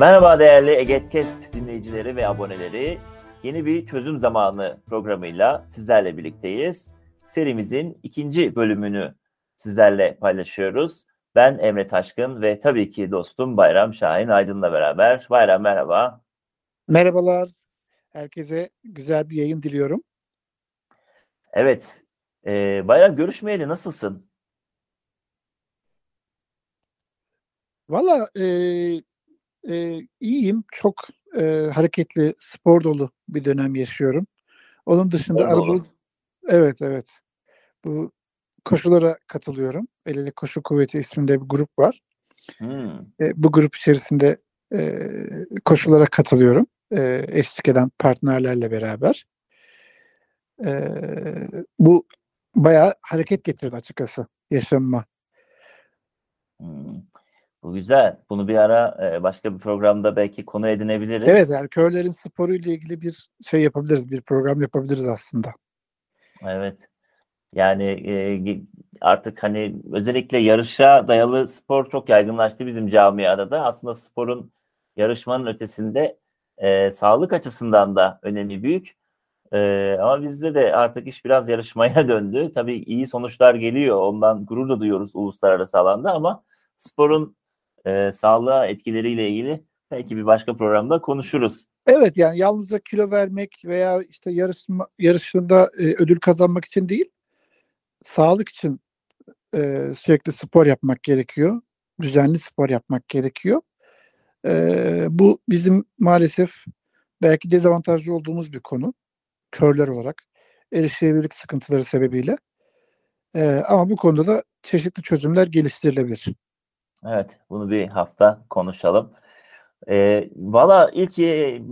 Merhaba değerli Egetkest dinleyicileri ve aboneleri. Yeni bir çözüm zamanı programıyla sizlerle birlikteyiz. Serimizin ikinci bölümünü sizlerle paylaşıyoruz. Ben Emre Taşkın ve tabii ki dostum Bayram Şahin Aydın'la beraber. Bayram merhaba. Merhabalar. Herkese güzel bir yayın diliyorum. Evet. E, Bayram görüşmeyeli nasılsın? Valla e, e, iyiyim. Çok e, hareketli, spor dolu bir dönem yaşıyorum. Onun dışında Spor dolu. araba... Evet, evet. Bu koşulara katılıyorum. El ele Koşu Kuvveti isminde bir grup var. Hmm. E, bu grup içerisinde e, koşulara katılıyorum. E, eşlik eden partnerlerle beraber. E, bu bayağı hareket getirdi açıkçası yaşamıma. Hmm. Bu güzel. Bunu bir ara e, başka bir programda belki konu edinebiliriz. Evet, erkeklerin sporu ile ilgili bir şey yapabiliriz, bir program yapabiliriz aslında. Evet. Yani e, artık hani özellikle yarışa dayalı spor çok yaygınlaştı bizim camiada da. Aslında sporun yarışmanın ötesinde e, sağlık açısından da önemi büyük. E, ama bizde de artık iş biraz yarışmaya döndü. Tabii iyi sonuçlar geliyor. Ondan gurur da duyuyoruz uluslararası alanda ama sporun e, sağlığa etkileriyle ilgili belki bir başka programda konuşuruz. Evet yani yalnızca kilo vermek veya işte yarışma yarışında e, ödül kazanmak için değil, sağlık için e, sürekli spor yapmak gerekiyor. Düzenli spor yapmak gerekiyor. E, bu bizim maalesef belki dezavantajlı olduğumuz bir konu. Körler olarak. Erişilebilirlik sıkıntıları sebebiyle. E, ama bu konuda da çeşitli çözümler geliştirilebilir. Evet, bunu bir hafta konuşalım. E, Valla ilk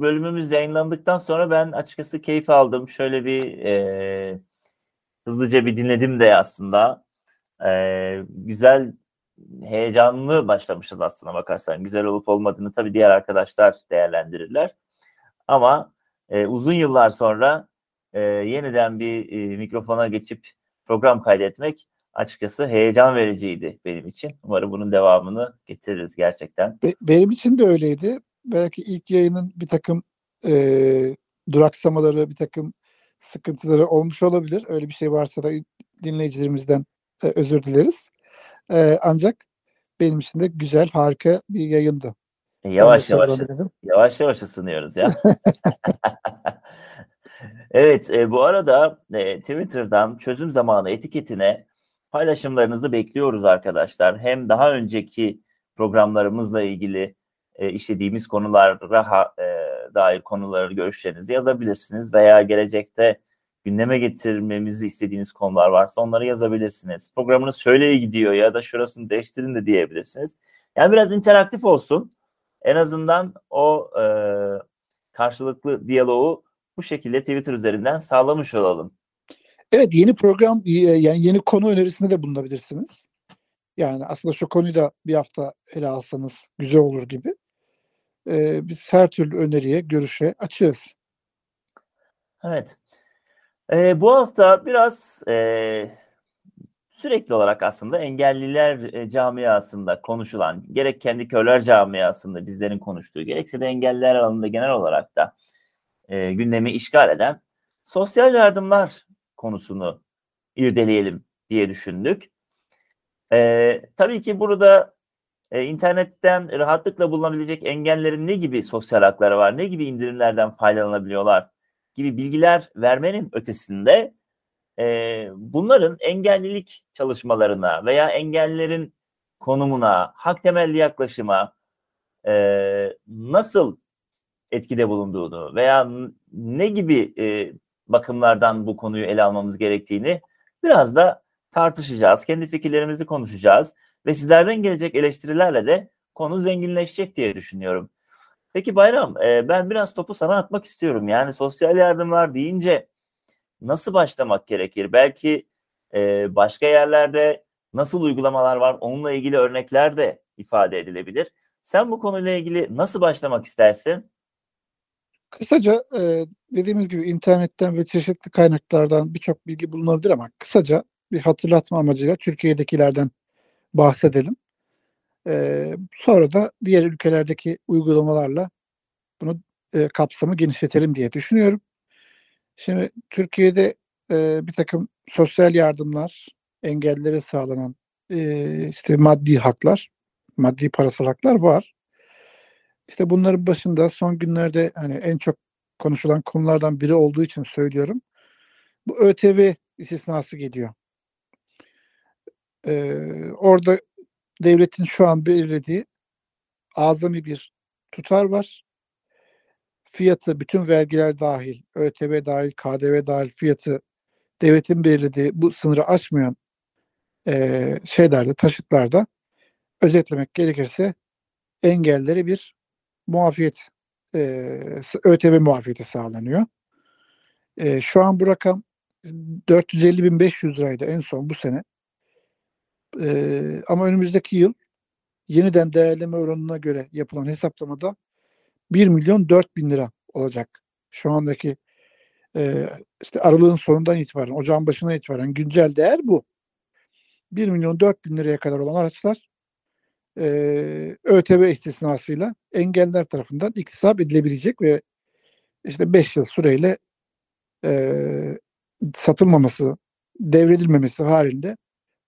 bölümümüz yayınlandıktan sonra ben açıkçası keyif aldım. Şöyle bir e, hızlıca bir dinledim de aslında. E, güzel, heyecanlı başlamışız aslında bakarsan. Güzel olup olmadığını tabii diğer arkadaşlar değerlendirirler. Ama e, uzun yıllar sonra e, yeniden bir e, mikrofona geçip program kaydetmek açıkçası heyecan vericiydi benim için. Umarım bunun devamını getiririz gerçekten. Be- benim için de öyleydi. Belki ilk yayının bir takım e, duraksamaları, bir takım sıkıntıları olmuş olabilir. Öyle bir şey varsa da dinleyicilerimizden e, özür dileriz. E, ancak benim için de güzel, harika bir yayındı. E, yavaş yavaş yavaş yavaş ısınıyoruz ya. evet, e, bu arada e, Twitter'dan çözüm zamanı etiketine paylaşımlarınızı bekliyoruz arkadaşlar. Hem daha önceki programlarımızla ilgili e, işlediğimiz konulara ha- e, dair konuları görüşlerinizi yazabilirsiniz veya gelecekte gündeme getirmemizi istediğiniz konular varsa onları yazabilirsiniz. Programınız şöyle gidiyor ya da şurasını değiştirin de diyebilirsiniz. Yani biraz interaktif olsun. En azından o e, karşılıklı diyaloğu bu şekilde Twitter üzerinden sağlamış olalım. Evet yeni program y- yani yeni konu önerisinde de bulunabilirsiniz. Yani aslında şu konuyu da bir hafta ele alsanız güzel olur gibi. Ee, biz her türlü öneriye, görüşe açığız. Evet. Ee, bu hafta biraz e, sürekli olarak aslında engelliler e, camiasında konuşulan, gerek kendi körler camiasında bizlerin konuştuğu, gerekse de engelliler alanında genel olarak da e, gündemi işgal eden sosyal yardımlar konusunu irdeleyelim diye düşündük. E, tabii ki burada e, internetten rahatlıkla bulunabilecek engellerin ne gibi sosyal hakları var, ne gibi indirimlerden faydalanabiliyorlar gibi bilgiler vermenin ötesinde e, bunların engellilik çalışmalarına veya engellerin konumuna, hak temelli yaklaşıma e, nasıl etkide bulunduğunu veya ne gibi e, bakımlardan bu konuyu ele almamız gerektiğini biraz da tartışacağız. Kendi fikirlerimizi konuşacağız ve sizlerden gelecek eleştirilerle de konu zenginleşecek diye düşünüyorum. Peki Bayram, e, ben biraz topu sana atmak istiyorum. Yani sosyal yardımlar deyince nasıl başlamak gerekir? Belki e, başka yerlerde nasıl uygulamalar var? Onunla ilgili örnekler de ifade edilebilir. Sen bu konuyla ilgili nasıl başlamak istersin? Kısaca e, dediğimiz gibi internetten ve çeşitli kaynaklardan birçok bilgi bulunabilir ama kısaca bir hatırlatma amacıyla Türkiye'dekilerden bahsedelim. E, sonra da diğer ülkelerdeki uygulamalarla bunu e, kapsamı genişletelim diye düşünüyorum. Şimdi Türkiye'de e, bir takım sosyal yardımlar, engellilere sağlanan e, işte maddi haklar, maddi parasal haklar var. İşte bunların başında son günlerde hani en çok konuşulan konulardan biri olduğu için söylüyorum. Bu ÖTV istisnası geliyor. Ee, orada devletin şu an belirlediği azami bir tutar var. Fiyatı bütün vergiler dahil, ÖTV dahil, KDV dahil fiyatı devletin belirlediği bu sınırı aşmayan e, şeylerde, taşıtlarda özetlemek gerekirse engelleri bir muafiyet e, ÖTV muafiyeti sağlanıyor. E, şu an bu rakam 450.500 liraydı en son bu sene. E, ama önümüzdeki yıl yeniden değerleme oranına göre yapılan hesaplamada 1 milyon 4 bin lira olacak. Şu andaki e, işte aralığın sonundan itibaren, ocağın başına itibaren güncel değer bu. 1 milyon 4 bin liraya kadar olan araçlar e, ÖTV istisnasıyla engeller tarafından iktisap edilebilecek ve işte 5 yıl süreyle e, satılmaması, devredilmemesi halinde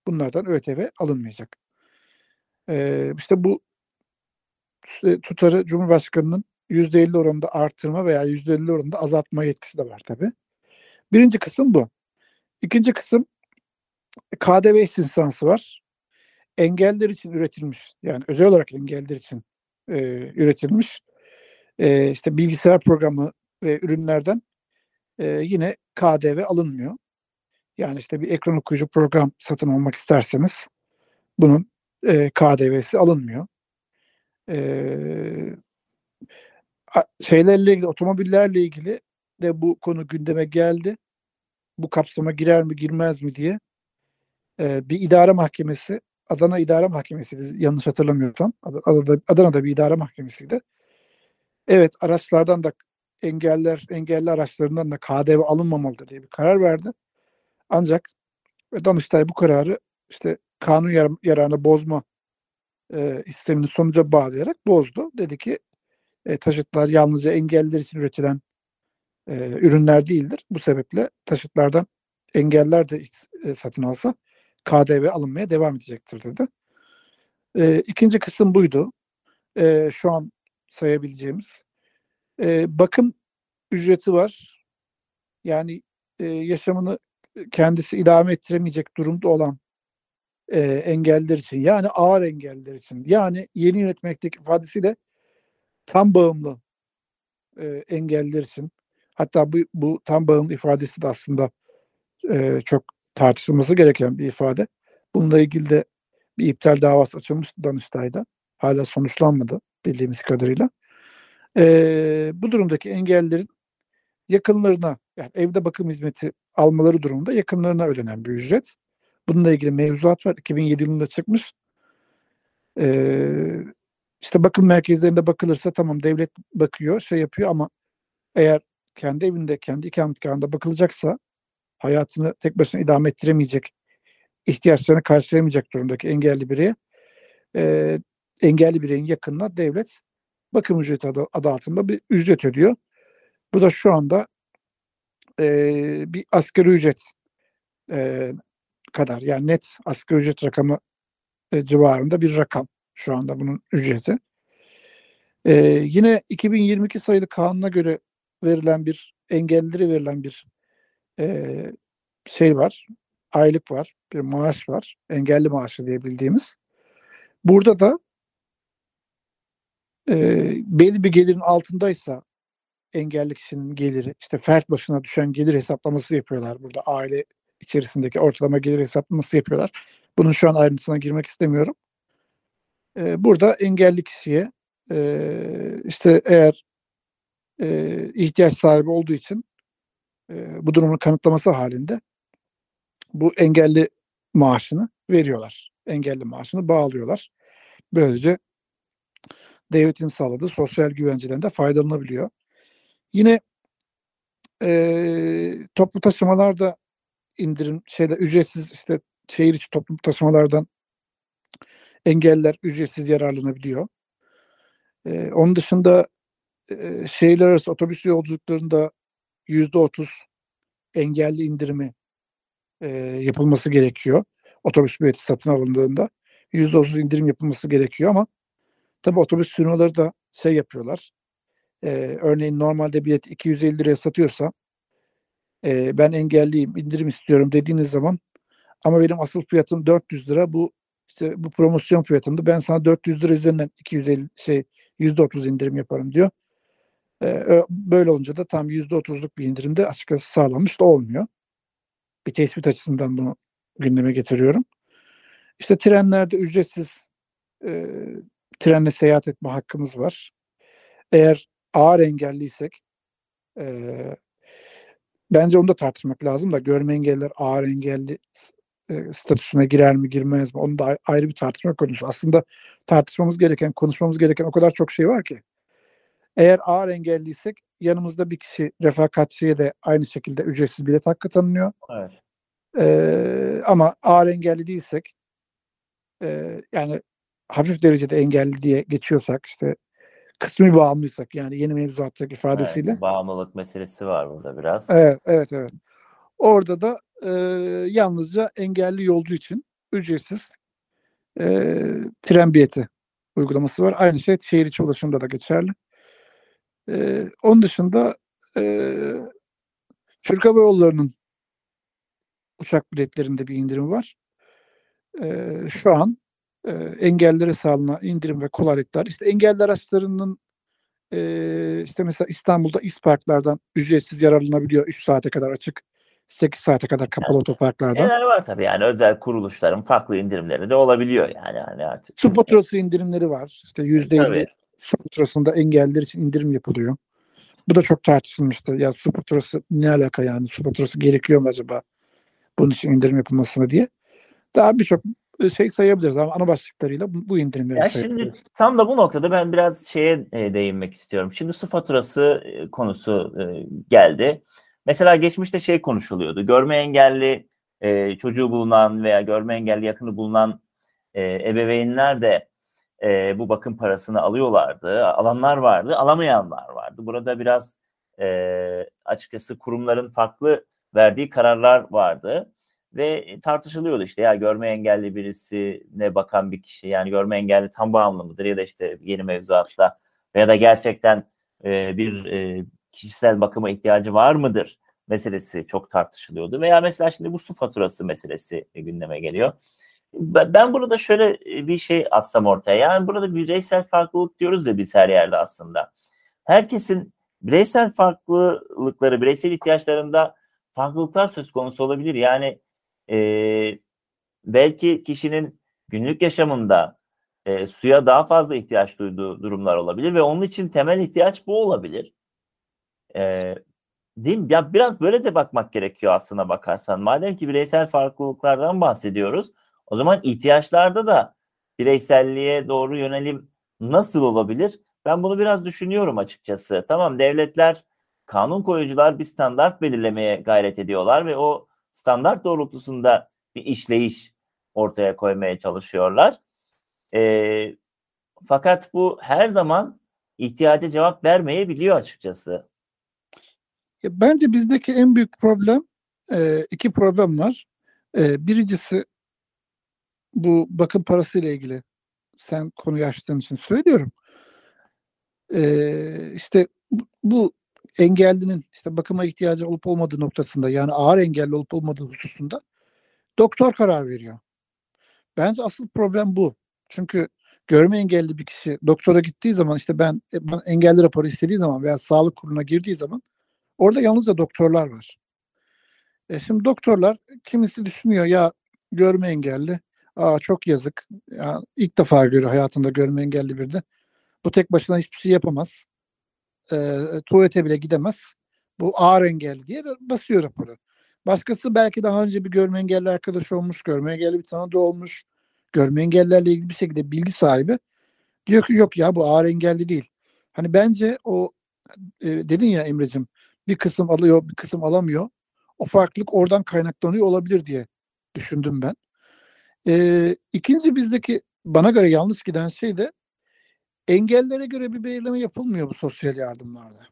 bunlardan ÖTV alınmayacak. E, işte bu tutarı Cumhurbaşkanı'nın %50 oranında artırma veya %50 oranında azaltma yetkisi de var tabi. Birinci kısım bu. İkinci kısım KDV istisnası var. Engeller için üretilmiş, yani özel olarak engeller için e, üretilmiş e, işte bilgisayar programı ve ürünlerden e, yine KDV alınmıyor. Yani işte bir ekran okuyucu program satın almak isterseniz bunun e, KDV'si alınmıyor. E, şeylerle ilgili, otomobillerle ilgili de bu konu gündeme geldi. Bu kapsama girer mi girmez mi diye e, bir idare mahkemesi, Adana İdare Mahkemesi yanlış hatırlamıyorsam, Adana'da, Adana'da bir idare mahkemesiydi. Evet araçlardan da engeller, engelli araçlarından da KDV alınmamalıdır diye bir karar verdi. Ancak Danıştay bu kararı işte kanun yar yararına bozma e, istemini sonuca bağlayarak bozdu. Dedi ki e, taşıtlar yalnızca engelliler için üretilen e, ürünler değildir. Bu sebeple taşıtlardan engeller de e, satın alsa KDV alınmaya devam edecektir dedi. E, ikinci kısım buydu. E, şu an sayabileceğimiz. E, bakım ücreti var. Yani e, yaşamını kendisi idame ettiremeyecek durumda olan e, engeller için yani ağır engeller için yani yeni yönetmekteki ifadesiyle tam bağımlı e, engeller için hatta bu, bu tam bağımlı ifadesi de aslında e, çok tartışılması gereken bir ifade. Bununla ilgili de bir iptal davası açılmıştı Danıştay'da. Hala sonuçlanmadı bildiğimiz kadarıyla. E, bu durumdaki engellerin yakınlarına yani evde bakım hizmeti almaları durumunda yakınlarına ödenen bir ücret. Bununla ilgili mevzuat var. 2007 yılında çıkmış. Ee, işte bakım merkezlerinde bakılırsa tamam devlet bakıyor, şey yapıyor ama eğer kendi evinde, kendi ikametgahında bakılacaksa hayatını tek başına idame ettiremeyecek, ihtiyaçlarını karşılayamayacak durumdaki engelli bireye e, engelli bireyin yakınına devlet bakım ücreti adı, adı altında bir ücret ödüyor. Bu da şu anda e, bir asgari ücret e, kadar yani net asgari ücret rakamı e, civarında bir rakam şu anda bunun ücreti. E, yine 2022 sayılı kanuna göre verilen bir engellilere verilen bir e, şey var, aylık var, bir maaş var, engelli maaşı diye bildiğimiz. Burada da e, belli bir gelirin altındaysa engelli kişinin geliri, işte fert başına düşen gelir hesaplaması yapıyorlar burada. Aile içerisindeki ortalama gelir hesaplaması yapıyorlar. Bunun şu an ayrıntısına girmek istemiyorum. Ee, burada engelli kişiye e, işte eğer e, ihtiyaç sahibi olduğu için bu durumunu kanıtlaması halinde bu engelli maaşını veriyorlar. Engelli maaşını bağlıyorlar. Böylece devletin sağladığı sosyal güvenceden de faydalanabiliyor. Yine e, toplu taşımalarda indirim şeyler ücretsiz işte şehir içi toplu taşımalardan engelliler ücretsiz yararlanabiliyor. E, onun dışında e, şehirler arası otobüs yolculuklarında yüzde otuz engelli indirimi e, yapılması gerekiyor. Otobüs bileti satın alındığında yüzde otuz indirim yapılması gerekiyor ama tabi otobüs firmaları da şey yapıyorlar. E, örneğin normalde bilet 250 liraya satıyorsa e, ben engelliyim indirim istiyorum dediğiniz zaman ama benim asıl fiyatım 400 lira bu işte bu promosyon fiyatımdı ben sana 400 lira üzerinden 250 şey %30 indirim yaparım diyor. Ee, böyle olunca da tam %30'luk bir indirimde açıkçası sağlanmış da olmuyor. Bir tespit açısından bunu gündeme getiriyorum. İşte trenlerde ücretsiz e, trenle seyahat etme hakkımız var. Eğer ağır engelliysek e, bence onu da tartışmak lazım da görme engelliler ağır engelli e, statüsüne girer mi girmez mi onu da ayrı bir tartışma konusu. Aslında tartışmamız gereken, konuşmamız gereken o kadar çok şey var ki. Eğer ağır engelliysek yanımızda bir kişi refakatçiye de aynı şekilde ücretsiz bilet hakkı tanınıyor. Evet. Ee, ama ağır engelli değilsek e, yani hafif derecede engelli diye geçiyorsak işte kısmi bağımlıysak yani yeni mevzuattaki ifadesiyle. Evet, bağımlılık meselesi var burada biraz. Evet, evet, evet. Orada da e, yalnızca engelli yolcu için ücretsiz e, tren bileti uygulaması var. Aynı şey şehir içi ulaşımda da geçerli. E, onun dışında e, Türk Hava Yolları'nın uçak biletlerinde bir indirim var. E, şu an e, engellilere sağlanan indirim ve kolaylıklar. İşte engelli araçlarının e, işte mesela İstanbul'da İsparklardan ücretsiz yararlanabiliyor. 3 saate kadar açık. 8 saate kadar kapalı Evet. otoparklarda. Neler var tabii yani özel kuruluşların farklı indirimleri de olabiliyor yani. Hani artık. Su faturası indirimleri var. İşte yüzde elli su faturasında engelliler için indirim yapılıyor. Bu da çok tartışılmıştı. Ya su faturası ne alaka yani? Su faturası gerekiyor mu acaba? Bunun için indirim yapılmasına diye. Daha birçok şey sayabiliriz ama ana başlıklarıyla bu, indirimleri Ya şimdi sayabiliriz. tam da bu noktada ben biraz şeye e, değinmek istiyorum. Şimdi su faturası e, konusu e, geldi. Mesela geçmişte şey konuşuluyordu. Görme engelli e, çocuğu bulunan veya görme engelli yakını bulunan e, ebeveynler de e, bu bakım parasını alıyorlardı. Alanlar vardı, alamayanlar vardı. Burada biraz e, açıkçası kurumların farklı verdiği kararlar vardı ve tartışılıyordu işte ya görme engelli birisine bakan bir kişi yani görme engelli tam bağımlı mıdır ya da işte yeni mevzuatta veya da gerçekten e, bir e, kişisel bakıma ihtiyacı var mıdır meselesi çok tartışılıyordu veya mesela şimdi bu su faturası meselesi gündeme geliyor. Ben burada şöyle bir şey atsam ortaya. Yani burada bireysel farklılık diyoruz ya biz her yerde aslında. Herkesin bireysel farklılıkları, bireysel ihtiyaçlarında farklılıklar söz konusu olabilir. Yani e, belki kişinin günlük yaşamında e, suya daha fazla ihtiyaç duyduğu durumlar olabilir ve onun için temel ihtiyaç bu olabilir. E, değil mi? Ya biraz böyle de bakmak gerekiyor aslına bakarsan. Madem ki bireysel farklılıklardan bahsediyoruz, o zaman ihtiyaçlarda da bireyselliğe doğru yönelim nasıl olabilir? Ben bunu biraz düşünüyorum açıkçası. Tamam devletler, kanun koyucular bir standart belirlemeye gayret ediyorlar ve o standart doğrultusunda bir işleyiş ortaya koymaya çalışıyorlar. Ee, fakat bu her zaman ihtiyaca cevap vermeyebiliyor açıkçası. Bence bizdeki en büyük problem e, iki problem var. E, birincisi bu bakım parası ile ilgili. Sen konuyu açtığın için söylüyorum. E, işte bu, engellinin işte bakıma ihtiyacı olup olmadığı noktasında yani ağır engelli olup olmadığı hususunda doktor karar veriyor. Bence asıl problem bu. Çünkü görme engelli bir kişi doktora gittiği zaman işte ben, ben engelli raporu istediği zaman veya sağlık kuruluna girdiği zaman orada yalnızca doktorlar var. E şimdi doktorlar kimisi düşünüyor ya görme engelli aa çok yazık. Ya ilk defa görüyor hayatında görme engelli bir de. Bu tek başına hiçbir şey yapamaz. E, tuvalete bile gidemez. Bu ağır engelli diye basıyor raporu. Başkası belki daha önce bir görme engelli arkadaş olmuş, görme engelli bir tanıdığı olmuş, görme engellerle ilgili bir şekilde bilgi sahibi. Diyor ki yok ya bu ağır engelli değil. Hani bence o e, dedin ya Emre'cim bir kısım alıyor bir kısım alamıyor. O farklılık oradan kaynaklanıyor olabilir diye düşündüm ben. E, ikinci bizdeki bana göre yanlış giden şey de engellere göre bir belirleme yapılmıyor bu sosyal yardımlarda.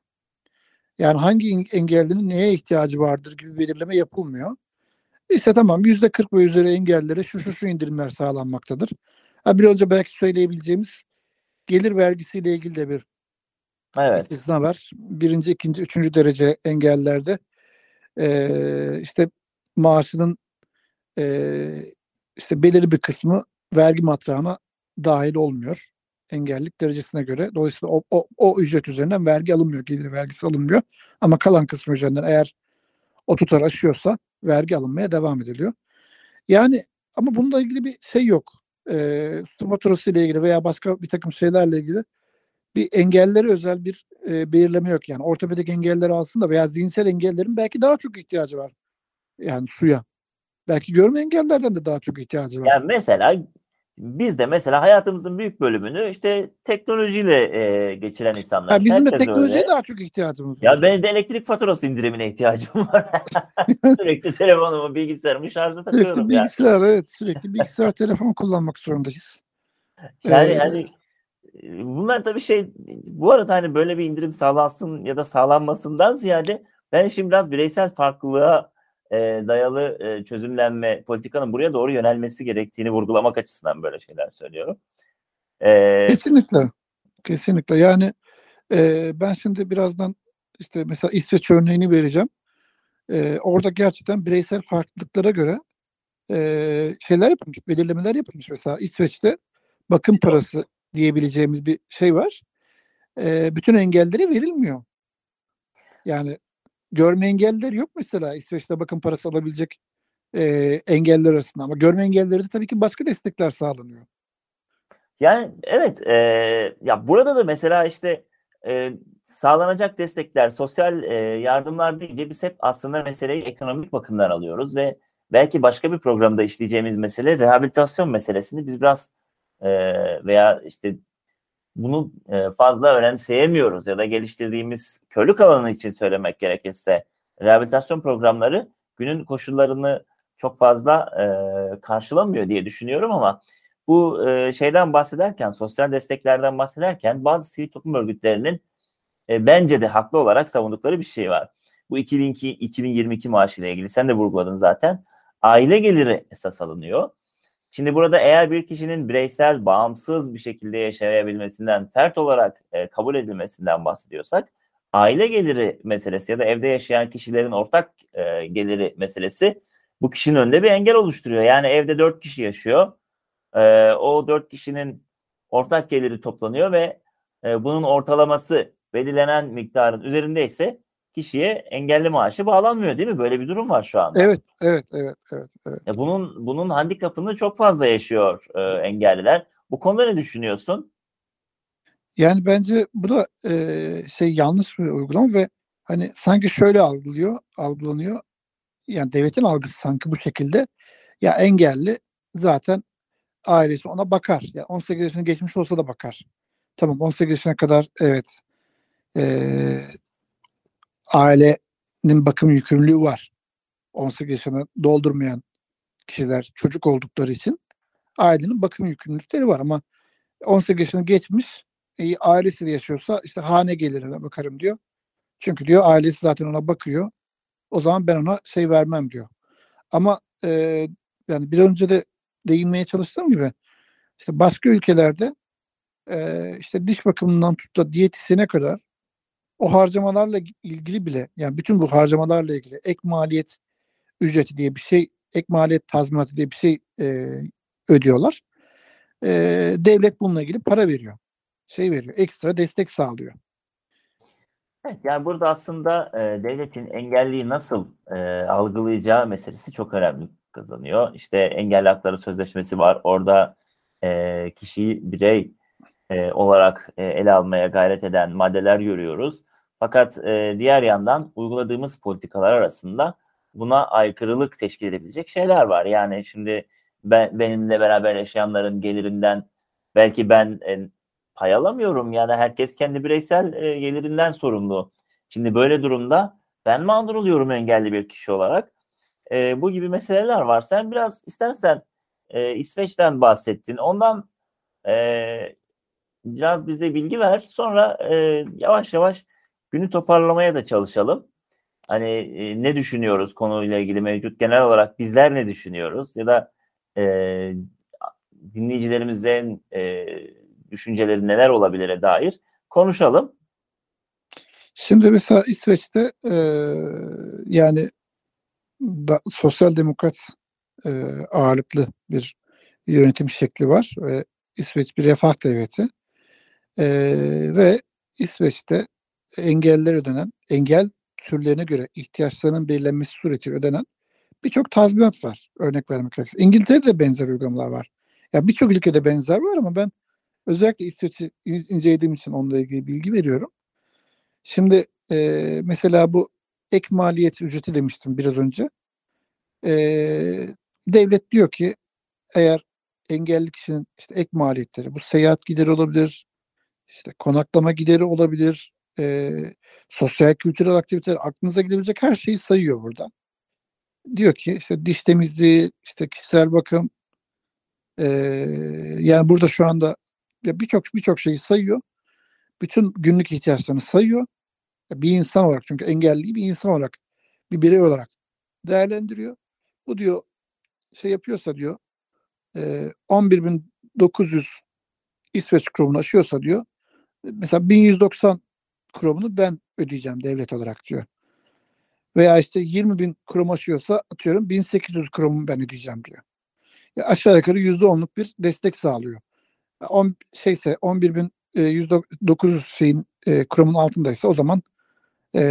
Yani hangi engellinin neye ihtiyacı vardır gibi belirleme yapılmıyor. İşte tamam yüzde 40 ve üzeri engellere şu şu şu indirimler sağlanmaktadır. Ha, bir önce belki söyleyebileceğimiz gelir vergisiyle ilgili de bir Evet. istisna var. Birinci, ikinci, üçüncü derece engellerde e, işte maaşının e, işte belirli bir kısmı vergi matrağına dahil olmuyor. Engellilik derecesine göre. Dolayısıyla o, o, o ücret üzerinden vergi alınmıyor. Gelir vergisi alınmıyor. Ama kalan kısmı üzerinden eğer o tutar aşıyorsa vergi alınmaya devam ediliyor. Yani ama bununla ilgili bir şey yok. E, su ile ilgili veya başka bir takım şeylerle ilgili bir engellere özel bir e, belirleme yok. Yani ortopedik engelleri alsın da veya zihinsel engellerin belki daha çok ihtiyacı var. Yani suya. Belki görme engellerden de daha çok ihtiyacı var. Yani mesela biz de mesela hayatımızın büyük bölümünü işte teknolojiyle e, geçiren insanlar. Ha, bizim de teknolojiye öyle. daha çok ihtiyacımız var. Ya benim de elektrik faturası indirimine ihtiyacım var. Sürekli telefonumu, bilgisayarımı şarja takıyorum sürekli ya. bilgisayar evet sürekli bilgisayar telefon kullanmak zorundayız. Yani Ee, e, bunlar tabii şey bu arada hani böyle bir indirim sağlansın ya da sağlanmasından ziyade ben şimdi biraz bireysel farklılığa e, dayalı e, çözümlenme politikanın buraya doğru yönelmesi gerektiğini vurgulamak açısından böyle şeyler söylüyorum. E, Kesinlikle. Kesinlikle. Yani e, ben şimdi birazdan işte mesela İsveç örneğini vereceğim. E, orada gerçekten bireysel farklılıklara göre e, şeyler yapılmış, belirlemeler yapılmış. Mesela İsveç'te bakım parası diyebileceğimiz bir şey var. E, bütün engellere verilmiyor. Yani görme engelliler yok mesela İsveç'te bakım parası alabilecek e, engeller arasında. Ama görme engellileri de tabii ki başka destekler sağlanıyor. Yani evet e, ya burada da mesela işte e, sağlanacak destekler, sosyal e, yardımlar deyince biz hep aslında meseleyi ekonomik bakımdan alıyoruz ve belki başka bir programda işleyeceğimiz mesele rehabilitasyon meselesini biz biraz e, veya işte bunu e, fazla önemseyemiyoruz ya da geliştirdiğimiz körlük alanı için söylemek gerekirse rehabilitasyon programları günün koşullarını çok fazla e, karşılamıyor diye düşünüyorum ama bu e, şeyden bahsederken, sosyal desteklerden bahsederken bazı sivil toplum örgütlerinin e, bence de haklı olarak savundukları bir şey var. Bu 2002-2022 maaşı ile ilgili sen de vurguladın zaten. Aile geliri esas alınıyor. Şimdi burada eğer bir kişinin bireysel, bağımsız bir şekilde yaşayabilmesinden, fert olarak e, kabul edilmesinden bahsediyorsak, aile geliri meselesi ya da evde yaşayan kişilerin ortak e, geliri meselesi bu kişinin önünde bir engel oluşturuyor. Yani evde dört kişi yaşıyor. E, o dört kişinin ortak geliri toplanıyor ve e, bunun ortalaması belirlenen miktarın üzerindeyse kişiye engelli maaşı bağlanmıyor değil mi? Böyle bir durum var şu anda. Evet, evet, evet, evet, evet. Ya bunun bunun handikapını çok fazla yaşıyor e, engelliler. Bu konuda ne düşünüyorsun? Yani bence bu da e, şey yanlış bir uygulama ve hani sanki şöyle algılıyor, algılanıyor. Yani devletin algısı sanki bu şekilde. Ya engelli zaten ailesi ona bakar. Ya 18 yaşını geçmiş olsa da bakar. Tamam 18 yaşına kadar evet e, ailenin bakım yükümlülüğü var. 18 yaşını doldurmayan kişiler çocuk oldukları için ailenin bakım yükümlülükleri var ama 18 yaşını geçmiş e, ailesiyle yaşıyorsa işte hane gelirine bakarım diyor. Çünkü diyor ailesi zaten ona bakıyor. O zaman ben ona şey vermem diyor. Ama e, yani bir önce de değinmeye çalıştığım gibi işte başka ülkelerde e, işte diş bakımından tut da diyetisyene kadar o harcamalarla ilgili bile yani bütün bu harcamalarla ilgili ek maliyet ücreti diye bir şey ek maliyet tazminatı diye bir şey e, ödüyorlar. E, devlet bununla ilgili para veriyor. Şey veriyor. Ekstra destek sağlıyor. Evet, yani burada aslında e, devletin engelliyi nasıl e, algılayacağı meselesi çok önemli kazanıyor. İşte engelli hakları sözleşmesi var. Orada e, kişi birey e, olarak e, ele almaya gayret eden maddeler görüyoruz. Fakat e, diğer yandan uyguladığımız politikalar arasında buna aykırılık teşkil edebilecek şeyler var. Yani şimdi ben, benimle beraber yaşayanların gelirinden belki ben e, pay alamıyorum ya da herkes kendi bireysel e, gelirinden sorumlu. Şimdi böyle durumda ben mağdur oluyorum engelli bir kişi olarak. E, bu gibi meseleler var. Sen biraz istersen e, İsveç'ten bahsettin. Ondan e, biraz bize bilgi ver. Sonra e, yavaş yavaş günü toparlamaya da çalışalım. Hani e, ne düşünüyoruz konuyla ilgili mevcut genel olarak bizler ne düşünüyoruz ya da e, dinleyicilerimizin e, düşünceleri neler olabilire dair konuşalım. Şimdi mesela İsveç'te e, yani da, sosyal demokrat e, ağırlıklı bir yönetim şekli var ve İsveç bir refah devleti e, ve İsveç'te engeller ödenen, engel türlerine göre ihtiyaçlarının belirlenmesi suretiyle ödenen birçok tazminat var. Örnek vermek gerekirse. İngiltere'de de benzer uygulamalar var. Ya yani birçok ülkede benzer var ama ben özellikle İsveç'i incelediğim için onunla ilgili bilgi veriyorum. Şimdi e, mesela bu ek maliyet ücreti demiştim biraz önce. E, devlet diyor ki eğer engelli kişinin işte ek maliyetleri, bu seyahat gideri olabilir, işte konaklama gideri olabilir, e, sosyal kültürel aktiviteler aklınıza gidebilecek her şeyi sayıyor burada. Diyor ki işte diş temizliği, işte kişisel bakım, e, yani burada şu anda birçok birçok şeyi sayıyor. Bütün günlük ihtiyaçlarını sayıyor. Bir insan olarak çünkü engelli bir insan olarak bir birey olarak değerlendiriyor. Bu diyor şey yapıyorsa diyor e, 11.900 İsveç kromunu aşıyorsa diyor mesela 1190 kromunu ben ödeyeceğim devlet olarak diyor. Veya işte 20 bin krom aşıyorsa atıyorum 1800 kromu ben ödeyeceğim diyor. Ya aşağı yukarı %10'luk bir destek sağlıyor. 10 şeyse 11 bin e, 109 şeyin e, kromun altındaysa o zaman e,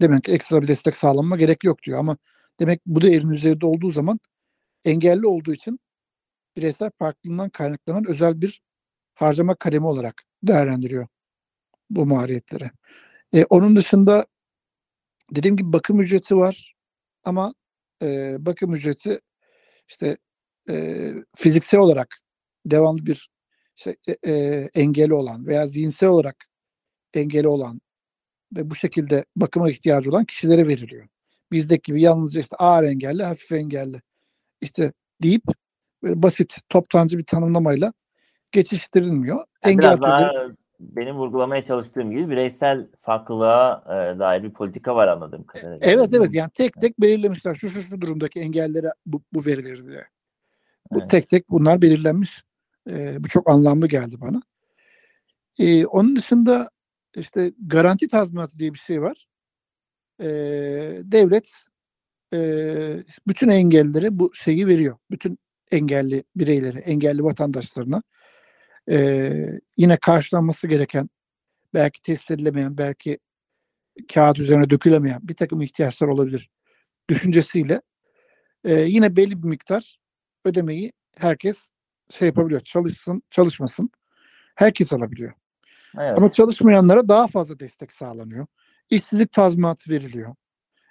demek ki ekstra bir destek sağlanma gerek yok diyor. Ama demek bu da elin üzerinde olduğu zaman engelli olduğu için bireysel farklılığından kaynaklanan özel bir harcama kalemi olarak değerlendiriyor bu maliyetleri. E, onun dışında dediğim gibi bakım ücreti var ama e, bakım ücreti işte e, fiziksel olarak devamlı bir şey, e, e, engeli olan veya zihinsel olarak engeli olan ve bu şekilde bakıma ihtiyacı olan kişilere veriliyor. Bizdeki gibi yalnızca işte ağır engelli, hafif engelli işte deyip böyle basit toptancı bir tanımlamayla geçiştirilmiyor. Yani Engel biraz daha benim vurgulamaya çalıştığım gibi bireysel farklılığa e, dair bir politika var anladığım kadarıyla. evet evet yani tek tek belirlemişler şu şu şu durumdaki engellere bu, bu verilir diye. Bu Evet. tek tek bunlar belirlenmiş. Ee, bu çok anlamlı geldi bana. Ee, onun dışında işte garanti tazminatı diye bir şey var. Ee, devlet e, bütün engellilere bu şeyi veriyor. Bütün engelli bireyleri, engelli vatandaşlarına e, yine karşılanması gereken belki test edilemeyen, belki kağıt üzerine dökülemeyen bir takım ihtiyaçlar olabilir düşüncesiyle e, yine belli bir miktar ödemeyi herkes şey yapabiliyor. Çalışsın, çalışmasın. Herkes alabiliyor. Evet. Ama çalışmayanlara daha fazla destek sağlanıyor. İşsizlik tazminatı veriliyor.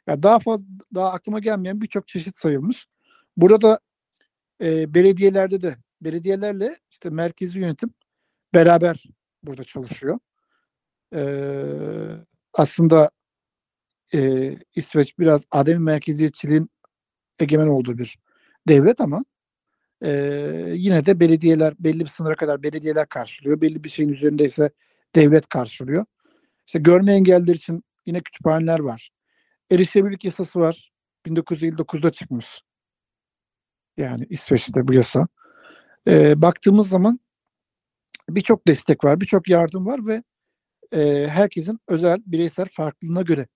Ya daha fazla daha aklıma gelmeyen birçok çeşit sayılmış. Burada e, belediyelerde de belediyelerle işte merkezi yönetim beraber burada çalışıyor. E, aslında e, İsveç biraz ademi merkeziyetçiliğin egemen olduğu bir devlet ama e, yine de belediyeler belli bir sınıra kadar belediyeler karşılıyor. Belli bir şeyin üzerindeyse devlet karşılıyor. İşte görme engelliler için yine kütüphaneler var. Erişebilirlik yasası var. 1959'da çıkmış. Yani İsveç'te bu yasa. E, baktığımız zaman birçok destek var, birçok yardım var ve e, herkesin özel bireysel farklılığına göre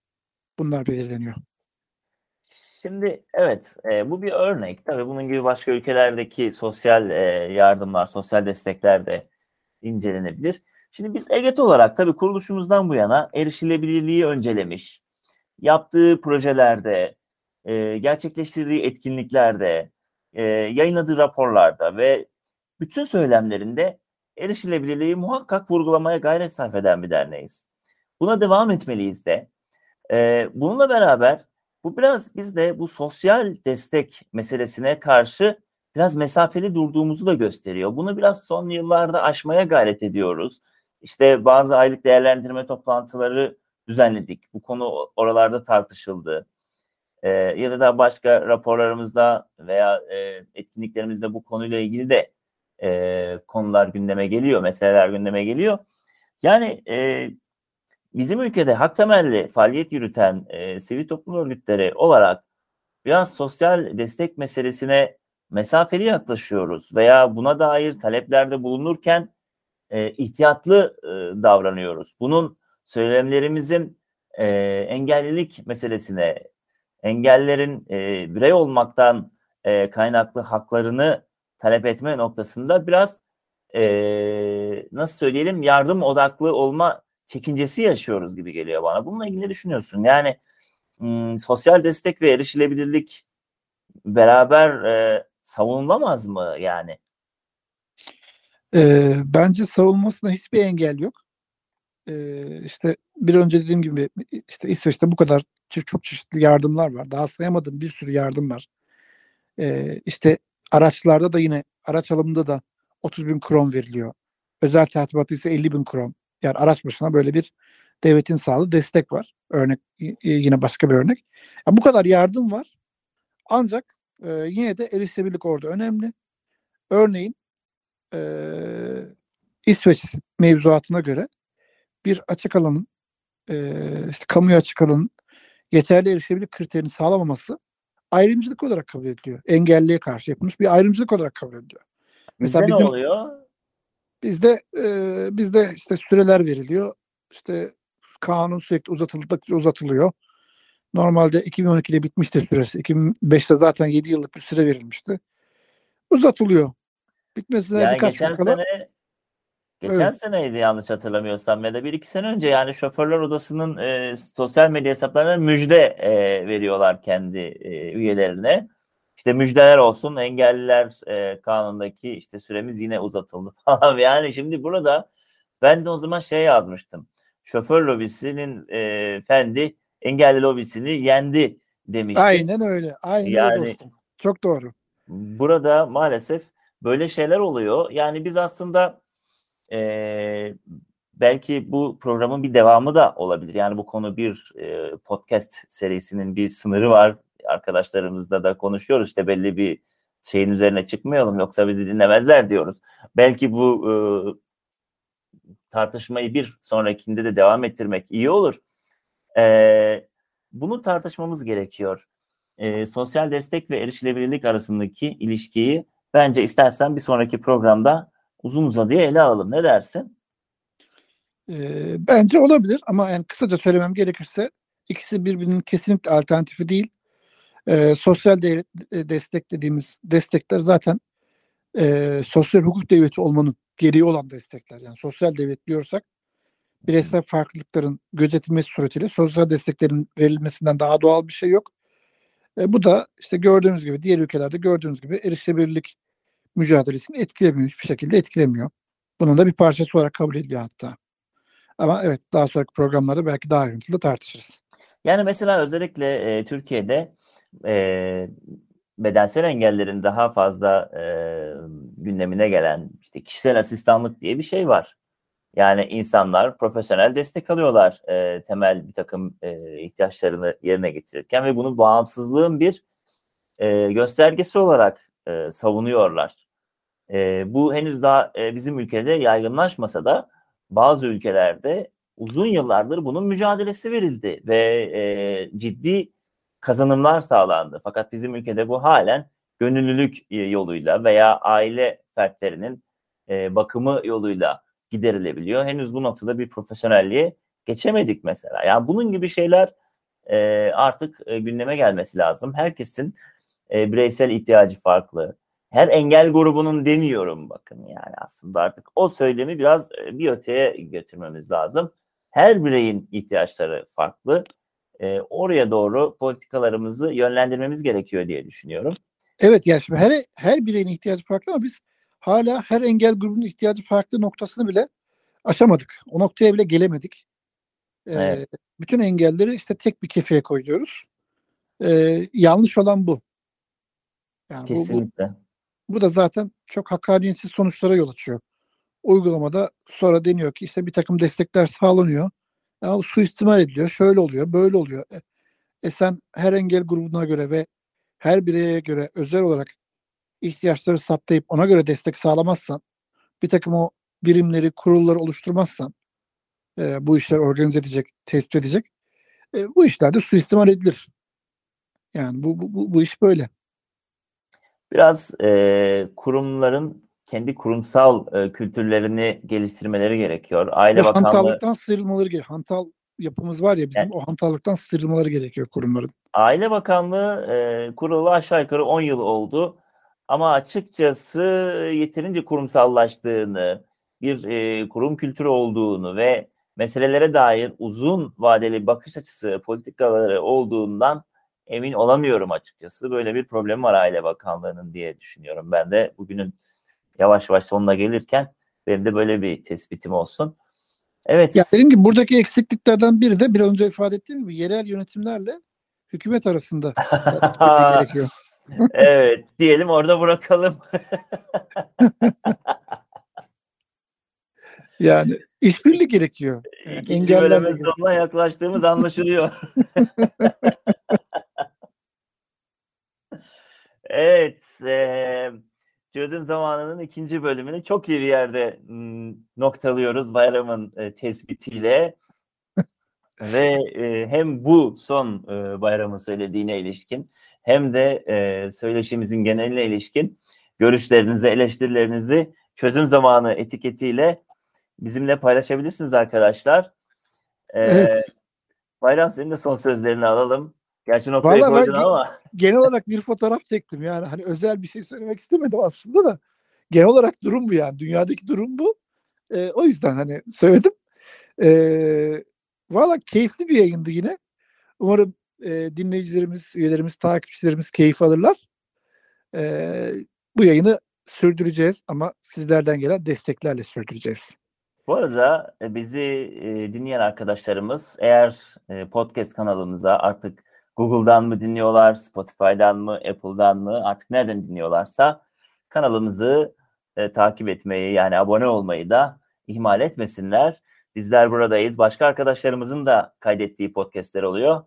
bunlar belirleniyor. Şimdi evet e, bu bir örnek. Tabii bunun gibi başka ülkelerdeki sosyal e, yardımlar, sosyal destekler de incelenebilir. Şimdi biz EGET olarak tabii kuruluşumuzdan bu yana erişilebilirliği öncelemiş. Yaptığı projelerde, e, gerçekleştirdiği etkinliklerde, e, yayınladığı raporlarda ve bütün söylemlerinde erişilebilirliği muhakkak vurgulamaya gayret sarf eden bir derneğiz. Buna devam etmeliyiz de. Bununla beraber bu biraz biz de bu sosyal destek meselesine karşı biraz mesafeli durduğumuzu da gösteriyor. Bunu biraz son yıllarda aşmaya gayret ediyoruz. İşte bazı aylık değerlendirme toplantıları düzenledik. Bu konu oralarda tartışıldı. Ee, ya da başka raporlarımızda veya e, etkinliklerimizde bu konuyla ilgili de e, konular gündeme geliyor, meseleler gündeme geliyor. Yani e, bizim ülkede hak temelli faaliyet yürüten e, sivil toplum örgütleri olarak biraz sosyal destek meselesine mesafeli yaklaşıyoruz veya buna dair taleplerde bulunurken e, ihtiyatlı e, davranıyoruz. Bunun söylemlerimizin e, engellilik meselesine, engellerin e, birey olmaktan e, kaynaklı haklarını talep etme noktasında biraz e, nasıl söyleyelim yardım odaklı olma çekincesi yaşıyoruz gibi geliyor bana. Bununla ilgili ne düşünüyorsun? Yani m, sosyal destek ve erişilebilirlik beraber e, savunulamaz mı yani? E, bence savunmasına hiçbir engel yok. E, işte bir önce dediğim gibi işte İsveç'te bu kadar çok çeşitli yardımlar var. Daha sayamadığım bir sürü yardım var. E, işte araçlarda da yine araç alımında da 30 bin kron veriliyor. Özel tertibatı ise 50 bin kron. Yani araç başına böyle bir devletin sağladığı destek var. Örnek yine başka bir örnek. Yani bu kadar yardım var. Ancak e, yine de erişebilirlik orada önemli. Örneğin e, İsveç mevzuatına göre bir açık alanın e, işte kamuya açık alanın yeterli erişebilirlik kriterini sağlamaması ayrımcılık olarak kabul ediliyor. Engelliye karşı yapılmış bir ayrımcılık olarak kabul ediliyor. Mesela Bizde bizim, ne oluyor? Bizde e, bizde işte süreler veriliyor. İşte kanun sürekli uzatıldıkça uzatılıyor. Normalde 2012'de bitmişti süresi. 2005'te zaten 7 yıllık bir süre verilmişti. Uzatılıyor. Bitmesine yani birkaç geçen kala... sene Geçen evet. seneydi yanlış hatırlamıyorsam ya da bir iki sene önce yani şoförler odasının e, sosyal medya hesaplarına müjde e, veriyorlar kendi e, üyelerine. İşte müjdeler olsun engelliler e, kanundaki işte süremiz yine uzatıldı falan. Yani şimdi burada ben de o zaman şey yazmıştım. Şoför lobisinin e, fendi engelli lobisini yendi demiştim. Aynen öyle. Aynen yani, öyle dostum. Çok doğru. Burada maalesef böyle şeyler oluyor. Yani biz aslında e, belki bu programın bir devamı da olabilir. Yani bu konu bir e, podcast serisinin bir sınırı var. Arkadaşlarımızla da konuşuyoruz. İşte belli bir şeyin üzerine çıkmayalım yoksa bizi dinlemezler diyoruz. Belki bu e, tartışmayı bir sonrakinde de devam ettirmek iyi olur. E, bunu tartışmamız gerekiyor. E, sosyal destek ve erişilebilirlik arasındaki ilişkiyi bence istersen bir sonraki programda uzun uzadıya ele alalım. Ne dersin? E, bence olabilir ama yani kısaca söylemem gerekirse ikisi birbirinin kesinlikle alternatifi değil. E, sosyal de, destek dediğimiz destekler zaten e, sosyal hukuk devleti olmanın gereği olan destekler. Yani sosyal devlet diyorsak bireysel farklılıkların gözetilmesi suretiyle sosyal desteklerin verilmesinden daha doğal bir şey yok. E, bu da işte gördüğünüz gibi diğer ülkelerde gördüğünüz gibi erişebilirlik mücadelesini etkilemiyor. Hiçbir şekilde etkilemiyor. Bunun da bir parçası olarak kabul ediliyor hatta. Ama evet daha sonraki programlarda belki daha ayrıntılı tartışırız. Yani mesela özellikle e, Türkiye'de e, bedensel engellerin daha fazla e, gündemine gelen işte kişisel asistanlık diye bir şey var. Yani insanlar profesyonel destek alıyorlar e, temel bir takım e, ihtiyaçlarını yerine getirirken ve bunu bağımsızlığın bir e, göstergesi olarak e, savunuyorlar. E, bu henüz daha e, bizim ülkede yaygınlaşmasa da bazı ülkelerde uzun yıllardır bunun mücadelesi verildi ve e, ciddi kazanımlar sağlandı. Fakat bizim ülkede bu halen gönüllülük e, yoluyla veya aile fertlerinin e, bakımı yoluyla giderilebiliyor. Henüz bu noktada bir profesyonelliğe geçemedik mesela. Yani bunun gibi şeyler e, artık e, gündeme gelmesi lazım. Herkesin e, bireysel ihtiyacı farklı. Her engel grubunun demiyorum bakın yani aslında artık o söylemi biraz e, bir öteye götürmemiz lazım. Her bireyin ihtiyaçları farklı. E, oraya doğru politikalarımızı yönlendirmemiz gerekiyor diye düşünüyorum. Evet yani şimdi her, her bireyin ihtiyacı farklı ama biz hala her engel grubunun ihtiyacı farklı noktasını bile aşamadık. O noktaya bile gelemedik. Ee, Evet. Bütün engelleri işte tek bir kefeye koyuyoruz. Ee, yanlış olan bu. Yani bu, bu, Kesinlikle. bu da zaten çok hakkaniyetsiz sonuçlara yol açıyor. Uygulamada sonra deniyor ki işte bir takım destekler sağlanıyor. Ama bu suistimal ediliyor. Şöyle oluyor, böyle oluyor. E, e sen her engel grubuna göre ve her bireye göre özel olarak ihtiyaçları saptayıp ona göre destek sağlamazsan, bir takım o birimleri, kurulları oluşturmazsan, e, bu işler organize edecek, tespit edecek, e, bu işler de suistimal edilir. Yani bu, bu, bu, bu iş böyle. Biraz e, kurumların kendi kurumsal e, kültürlerini geliştirmeleri gerekiyor. Aile Bakanlığı hantallıktan sıyrılmaları gerekiyor. Hantal yapımız var ya bizim Evet. o hantallıktan sıyrılmaları gerekiyor kurumların. Aile Bakanlığı e, kurulu aşağı yukarı 10 yıl oldu. Ama açıkçası yeterince kurumsallaştığını, bir e, kurum kültürü olduğunu ve meselelere dair uzun vadeli bakış açısı, politikaları olduğundan emin olamıyorum açıkçası. Böyle bir problem var Aile Bakanlığı'nın diye düşünüyorum. Ben de bugünün yavaş yavaş sonuna gelirken benim de böyle bir tespitim olsun. Evet. Ya dediğim gibi buradaki eksikliklerden biri de biraz önce ifade ettiğim gibi yerel yönetimlerle hükümet arasında gerekiyor. evet diyelim orada bırakalım. Yani işbirliği gerekiyor. Yani İkinci bölümün sonuna yaklaştığımız anlaşılıyor. Evet. eee, çözüm zamanının ikinci bölümünü çok iyi bir yerde noktalıyoruz bayramın e, tespitiyle. Ve e, hem bu son e, bayramın söylediğine ilişkin hem de e, söyleşimizin geneline ilişkin görüşlerinizi, eleştirilerinizi çözüm zamanı etiketiyle bizimle paylaşabilirsiniz arkadaşlar. Ee, Evet. Bayram senin de son sözlerini alalım. Gerçi noktayı Vallahi ben koydun ama Genel olarak bir fotoğraf çektim yani hani özel bir şey söylemek istemedim aslında da genel olarak durum bu yani dünyadaki durum bu. Ee, o yüzden hani söyledim. Ee, Valla keyifli bir yayındı yine. Umarım e, dinleyicilerimiz, üyelerimiz, takipçilerimiz keyif alırlar. Ee, bu yayını sürdüreceğiz ama sizlerden gelen desteklerle sürdüreceğiz. bu arada e, bizi e, dinleyen arkadaşlarımız eğer e, podcast kanalımıza artık Google'dan mı dinliyorlar, Spotify'dan mı, Apple'dan mı artık nereden dinliyorlarsa kanalımızı e, takip etmeyi yani abone olmayı da ihmal etmesinler. Bizler buradayız. Başka arkadaşlarımızın da kaydettiği podcastler oluyor.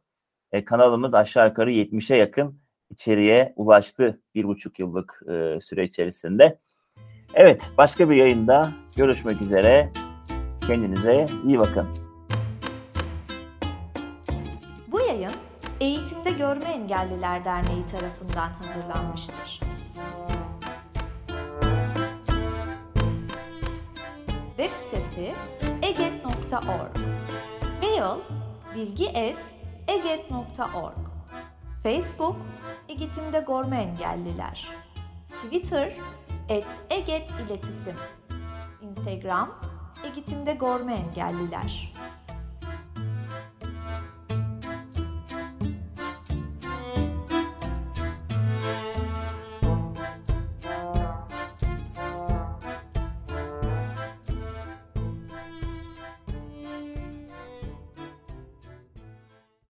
E, kanalımız aşağı yukarı 70'e yakın içeriye ulaştı bir buçuk yıllık e, süre içerisinde. Evet, başka bir yayında görüşmek üzere. Kendinize iyi bakın. Görme Engelliler Derneği tarafından hazırlanmıştır. Web sitesi eget.org Mail bilgi.eget.org Facebook Eğitimde Görme Engelliler. Twitter et Eget İletisim. Instagram Eğitimde Görme Engelliler